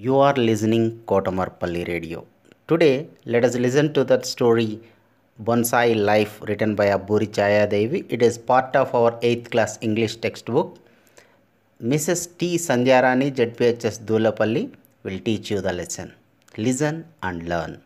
You are listening Kotamarpally Radio. Today, let us listen to that story Bonsai Life written by Abburi Chaya Devi. It is part of our 8th class English textbook. Mrs. T. Sandhyarani ZPHS Dhoolapally will teach you the lesson. Listen and learn.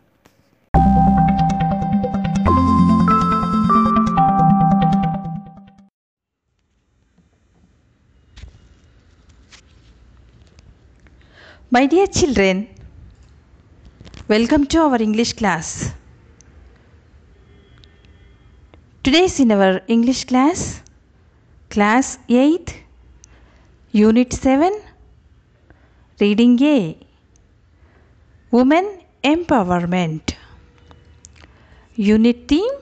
My dear children, welcome to our English class. Today is in our English class, class 8, unit 7, reading A Women Empowerment. Unit theme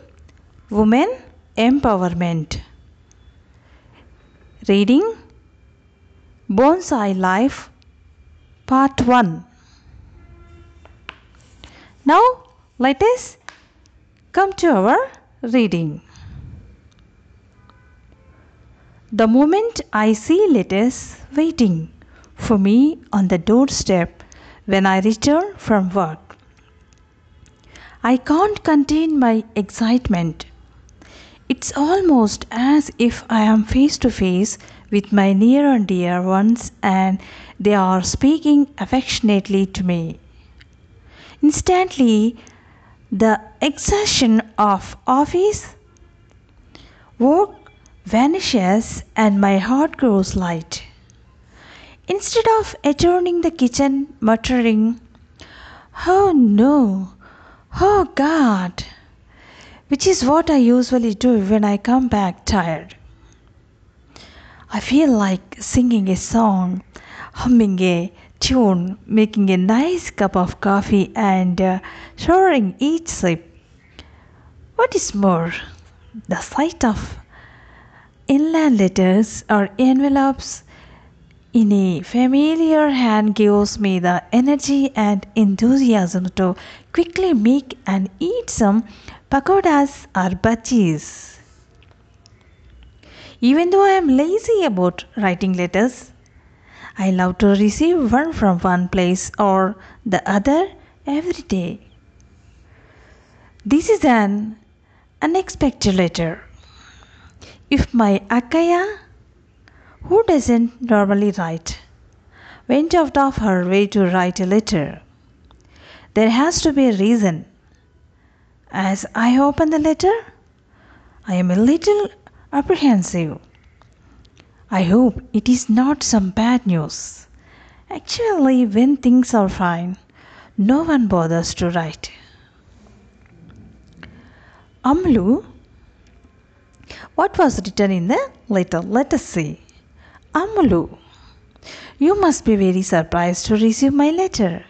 Women Empowerment. Reading Bonsai Life Part 1 Now let us come to our reading. The moment I see letters waiting for me on the doorstep when I return from work, I can't contain my excitement. It's almost as if I am face to face with my near and dear ones and they are speaking affectionately to me. Instantly, the exertion of office work vanishes and my heart grows light. Instead of adjourning the kitchen, muttering, Oh no, oh God, which is what I usually do when I come back tired. I feel like singing a song, humming a tune, making a nice cup of coffee, and uh, showering each sip. What is more, the sight of inland letters or envelopes in a familiar hand gives me the energy and enthusiasm to quickly make and eat some pakodas or bhajis. Even though I am lazy about writing letters, I love to receive one from one place or the other every day. This is an unexpected letter. If my Akkayya, who doesn't normally write, went out of her way to write a letter, there has to be a reason. As I open the letter, I am a little apprehensive. I hope it is not some bad news. Actually, when things are fine, no one bothers to write. Amlu, what was written in the letter? Let us see. Amlu, you must be very surprised to receive my letter.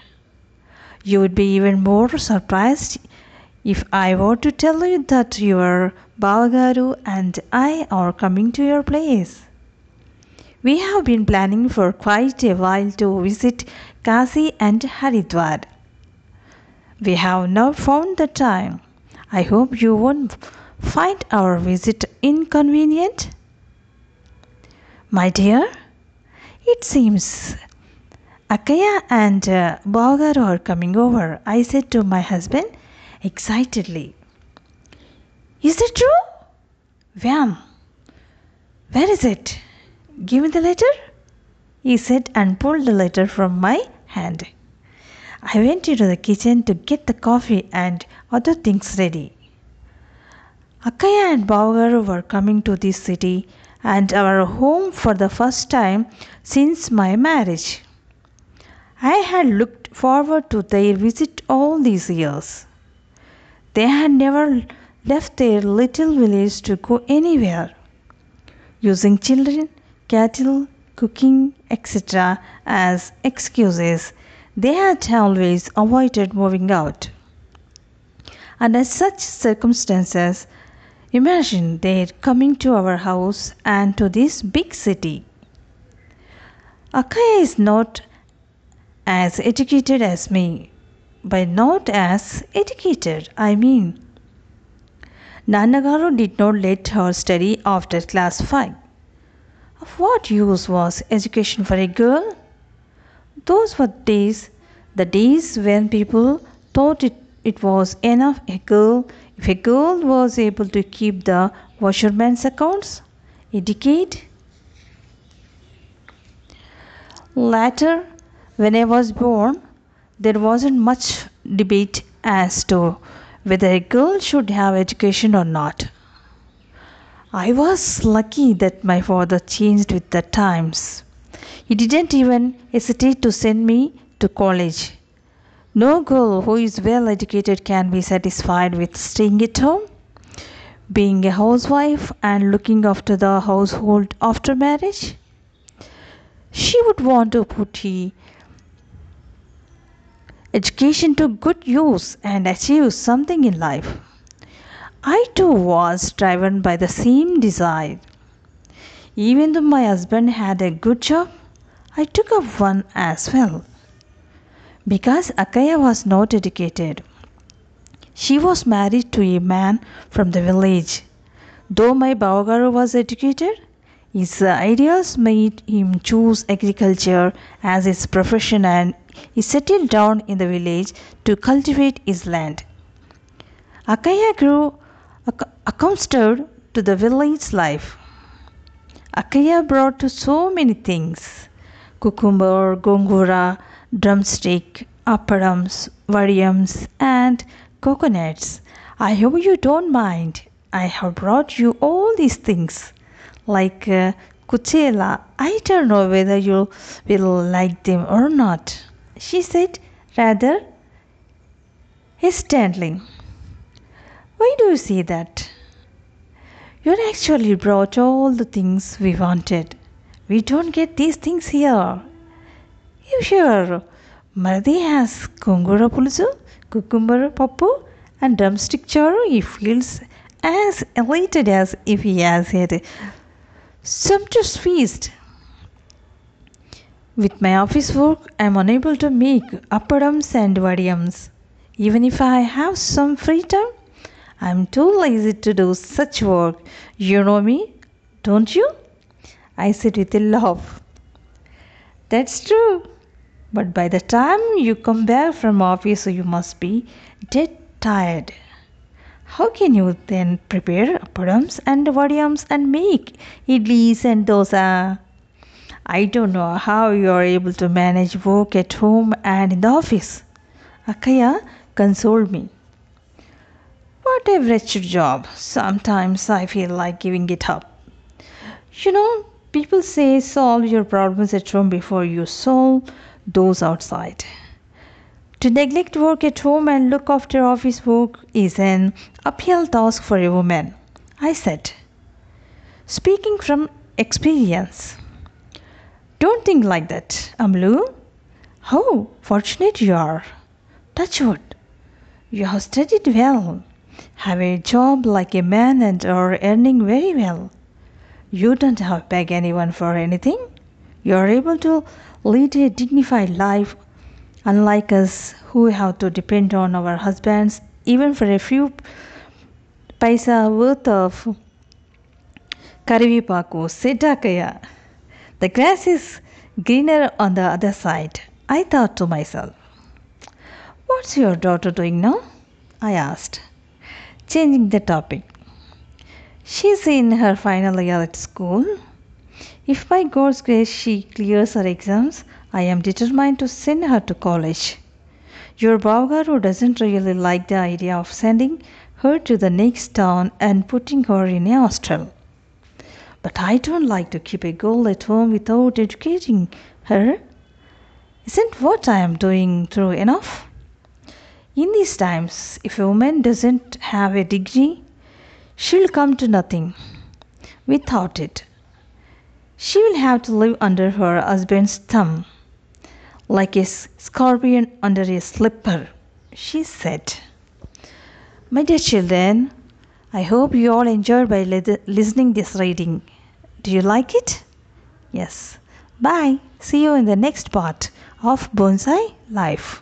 You would be even more surprised if I were to tell you that your Bavagaru and I are coming to your place. We have been planning for quite a while to visit Kasi and Haridwar. We have now found the time. I hope you won't find our visit inconvenient. My dear, it seems Akkayya and uh, Bavagaru are coming over, I said to my husband excitedly. Is it true? When? Where is it? Give me the letter, he said and pulled the letter from my hand. I went into the kitchen to get the coffee and other things ready. Akkayya and Bavagaru were coming to this city and our home for the first time since my marriage. I had looked forward to their visit all these years. They had never left their little village to go anywhere. Using children, cattle, cooking, etc., as excuses, they had always avoided moving out. Under such circumstances, imagine their coming to our house and to this big city. Akkayya is not as educated as me. By not as educated, I mean Nanagaru did not let her study after class 5. Of what use was education for a girl? Those were days, the days when people thought it, it was enough a girl if a girl was able to keep the washerman's accounts. educate. later, when I was born, there wasn't much debate as to whether a girl should have education or not. I was lucky that my father changed with the times. He didn't even hesitate to send me to college. No girl who is well educated can be satisfied with staying at home, being a housewife, and looking after the household after marriage. She would want to put education to good use and achieve something in life. I too was driven by the same desire. Even though my husband had a good job, I took up one as well. Because Akkayya was not educated. She was married to a man from the village. Though my Bavagaru was educated, his ideals made him choose agriculture as his profession and he settled down in the village to cultivate his land. Akkayya grew accustomed to the village life. Akkayya brought so many things cucumber, gongura, drumstick, appadams, vadiyams, and coconuts. I hope you don't mind. I have brought you all these things like uh, kuchela. I don't know whether you will like them or not, she said rather hesitantly. Why do you say that? You actually brought all the things we wanted. We don't get these things here. You sure? Mardi has gongura pulusu, cucumber papu, and drumstick charu. He feels as elated as if he has had sumptuous feast. With my office work, I am unable to make appadams and vadiyams. Even if I have some free time, I am too lazy to do such work. You know me, don't you? I said with a laugh. That's true. But by the time you come back from office, you must be dead tired. How can you then prepare appadams and vadiyams and make idlis and dosa? I don't know how you are able to manage work at home and in the office. Akkayya consoled me. What a wretched job. Sometimes I feel like giving it up. You know, people say solve your problems at home before you solve those outside. To neglect work at home and look after office work is an uphill task for a woman, I said. Speaking from experience. Don't think like that, Amlu. How fortunate you are. Touch wood. You have studied well, have a job like a man, and are earning very well. You don't have to beg anyone for anything. You are able to lead a dignified life, unlike us who have to depend on our husbands even for a few paisa worth of karivipaku, said Akkayya. The grass is greener on the other side. I thought to myself, What's your daughter doing now? I asked, changing the topic. She's in her final year at school. If by God's grace she clears her exams, I am determined to send her to college. Your Bavagaru doesn't really like the idea of sending her to the next town and putting her in a hostel. But I don't like to keep a girl at home without educating her. Isn't what I am doing true enough? In these times, if a woman doesn't have a degree, she'll come to nothing. Without it, she will have to live under her husband's thumb, like a scorpion under a slipper, she said. My dear children, I hope you all enjoyed by listening this reading. Do you like it? Yes. Bye. See you in the next part of Bonsai Life.